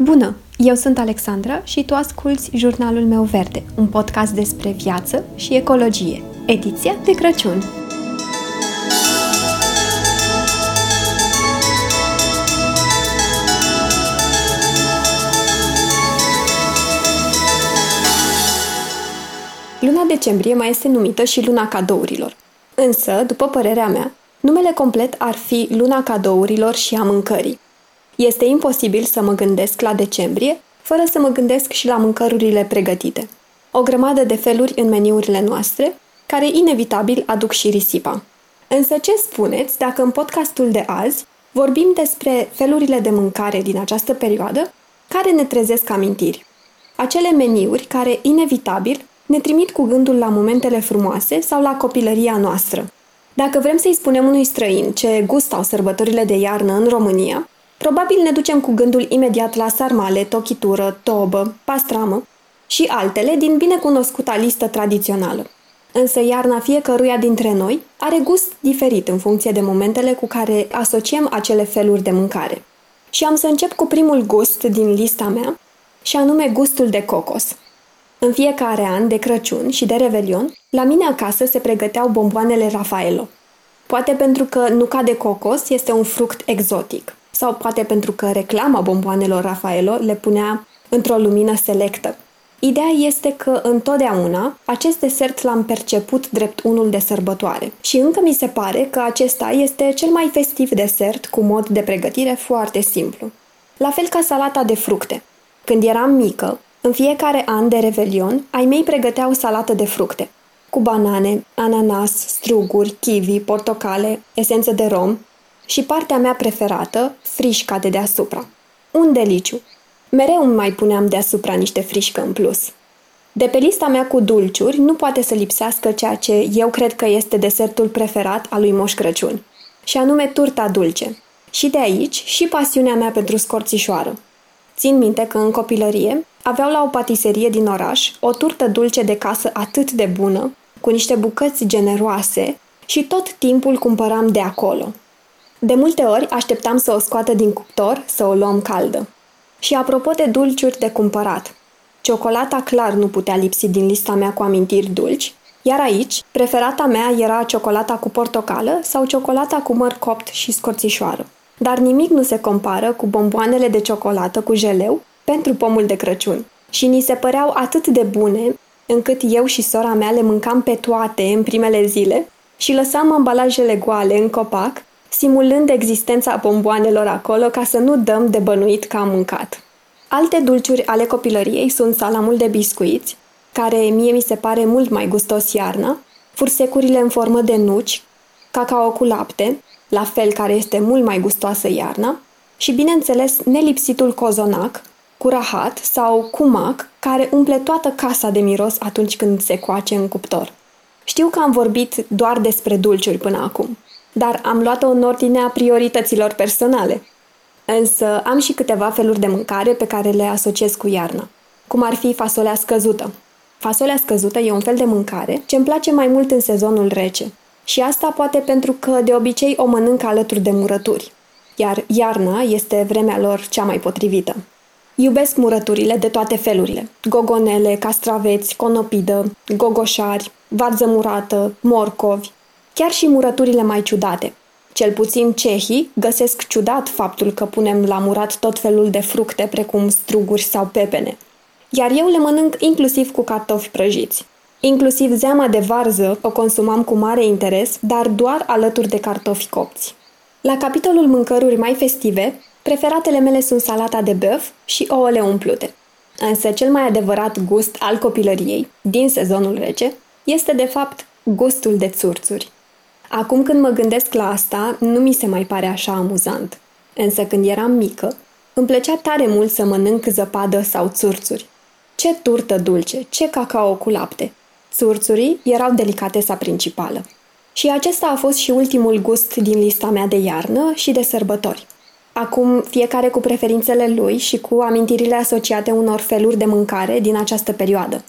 Bună! Eu sunt Alexandra și tu asculți Jurnalul meu verde, un podcast despre viață și ecologie, ediția de Crăciun. Luna decembrie mai este numită și luna cadourilor. Însă, după părerea mea, numele complet ar fi luna cadourilor și a mâncării. Este imposibil să mă gândesc la decembrie fără să mă gândesc și la mâncărurile pregătite. O grămadă de feluri în meniurile noastre, care inevitabil aduc și risipa. Însă ce spuneți dacă în podcastul de azi vorbim despre felurile de mâncare din această perioadă care ne trezesc amintiri? Acele meniuri care, inevitabil, ne trimit cu gândul la momentele frumoase sau la copilăria noastră. Dacă vrem să-i spunem unui străin ce gust au sărbătorile de iarnă în România, probabil ne ducem cu gândul imediat la sarmale, tochitură, tobă, pastramă și altele din binecunoscuta listă tradițională. Însă iarna fiecăruia dintre noi are gust diferit în funcție de momentele cu care asociem acele feluri de mâncare. Și am să încep cu primul gust din lista mea, și anume gustul de cocos. În fiecare an de Crăciun și de Revelion, la mine acasă se pregăteau bomboanele Rafaelo. Poate pentru că nuca de cocos este un fruct exotic, sau poate pentru că reclama bomboanelor Rafaelo le punea într-o lumină selectă. Ideea este că întotdeauna acest desert l-am perceput drept unul de sărbătoare și încă mi se pare că acesta este cel mai festiv desert cu mod de pregătire foarte simplu. La fel ca salata de fructe. Când eram mică, în fiecare an de Revelion, ai mei pregăteau salată de fructe, cu banane, ananas, struguri, kiwi, portocale, esență de rom și partea mea preferată, frișca de deasupra. Un deliciu! Mereu îmi mai puneam deasupra niște frișcă în plus. De pe lista mea cu dulciuri nu poate să lipsească ceea ce eu cred că este desertul preferat al lui Moș Crăciun, și anume turta dulce. Și de aici și pasiunea mea pentru scorțișoară. Țin minte că în copilărie aveau la o patiserie din oraș o turtă dulce de casă atât de bună, cu niște bucăți generoase și tot timpul cumpăram de acolo. De multe ori așteptam să o scoată din cuptor, să o luăm caldă. Și apropo de dulciuri de cumpărat, ciocolata clar nu putea lipsi din lista mea cu amintiri dulci, iar aici, preferata mea era ciocolata cu portocală sau ciocolata cu măr copt și scorțișoară. Dar nimic nu se compară cu bomboanele de ciocolată cu jeleu pentru pomul de Crăciun. Și ni se păreau atât de bune, încât eu și sora mea le mâncam pe toate în primele zile și lăsam ambalajele goale în copac, simulând existența bomboanelor acolo ca să nu dăm de bănuit că am mâncat. Alte dulciuri ale copilăriei sunt salamul de biscuiți, care mie mi se pare mult mai gustos iarna, fursecurile în formă de nuci, cacao cu lapte, la fel care este mult mai gustoasă iarna, și bineînțeles nelipsitul cozonac, cu rahat sau cu mac, care umple toată casa de miros atunci când se coace în cuptor. Știu că am vorbit doar despre dulciuri până acum, dar am luat-o în ordinea priorităților personale. Însă am și câteva feluri de mâncare pe care le asociez cu iarna, cum ar fi fasolea scăzută. Fasolea scăzută e un fel de mâncare ce îmi place mai mult în sezonul rece. Și asta poate pentru că de obicei o mănânc alături de murături, iar iarna este vremea lor cea mai potrivită. Iubesc murăturile de toate felurile. Gogonele, castraveți, conopidă, gogoșari, varză murată, morcovi, chiar și murăturile mai ciudate. Cel puțin cehii găsesc ciudat faptul că punem la murat tot felul de fructe precum struguri sau pepene. Iar eu le mănânc inclusiv cu cartofi prăjiți. Inclusiv zeama de varză o consumam cu mare interes, dar doar alături de cartofi copți. La capitolul mâncăruri mai festive, Preferatele mele sunt salata de băf și ouăle umplute. Însă cel mai adevărat gust al copilăriei, din sezonul rece, este de fapt gustul de țurțuri. Acum când mă gândesc la asta, nu mi se mai pare așa amuzant. Însă când eram mică, îmi plăcea tare mult să mănânc zăpadă sau țurțuri. Ce turtă dulce, ce cacao cu lapte! Țurțurii erau delicatesa principală. Și acesta a fost și ultimul gust din lista mea de iarnă și de sărbători. Acum fiecare cu preferințele lui și cu amintirile asociate unor feluri de mâncare din această perioadă.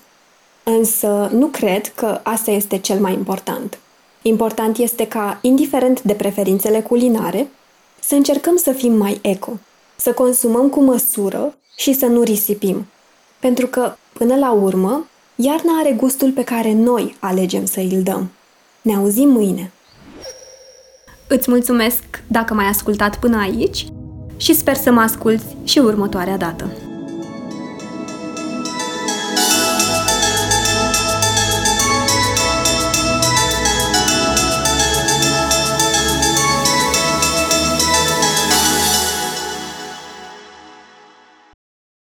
Însă nu cred că asta este cel mai important. Important este ca, indiferent de preferințele culinare, să încercăm să fim mai eco, să consumăm cu măsură și să nu risipim. Pentru că, până la urmă, iarna are gustul pe care noi alegem să îl dăm. Ne auzim mâine! Îți mulțumesc dacă m-ai ascultat până aici și sper să mă asculți și următoarea dată.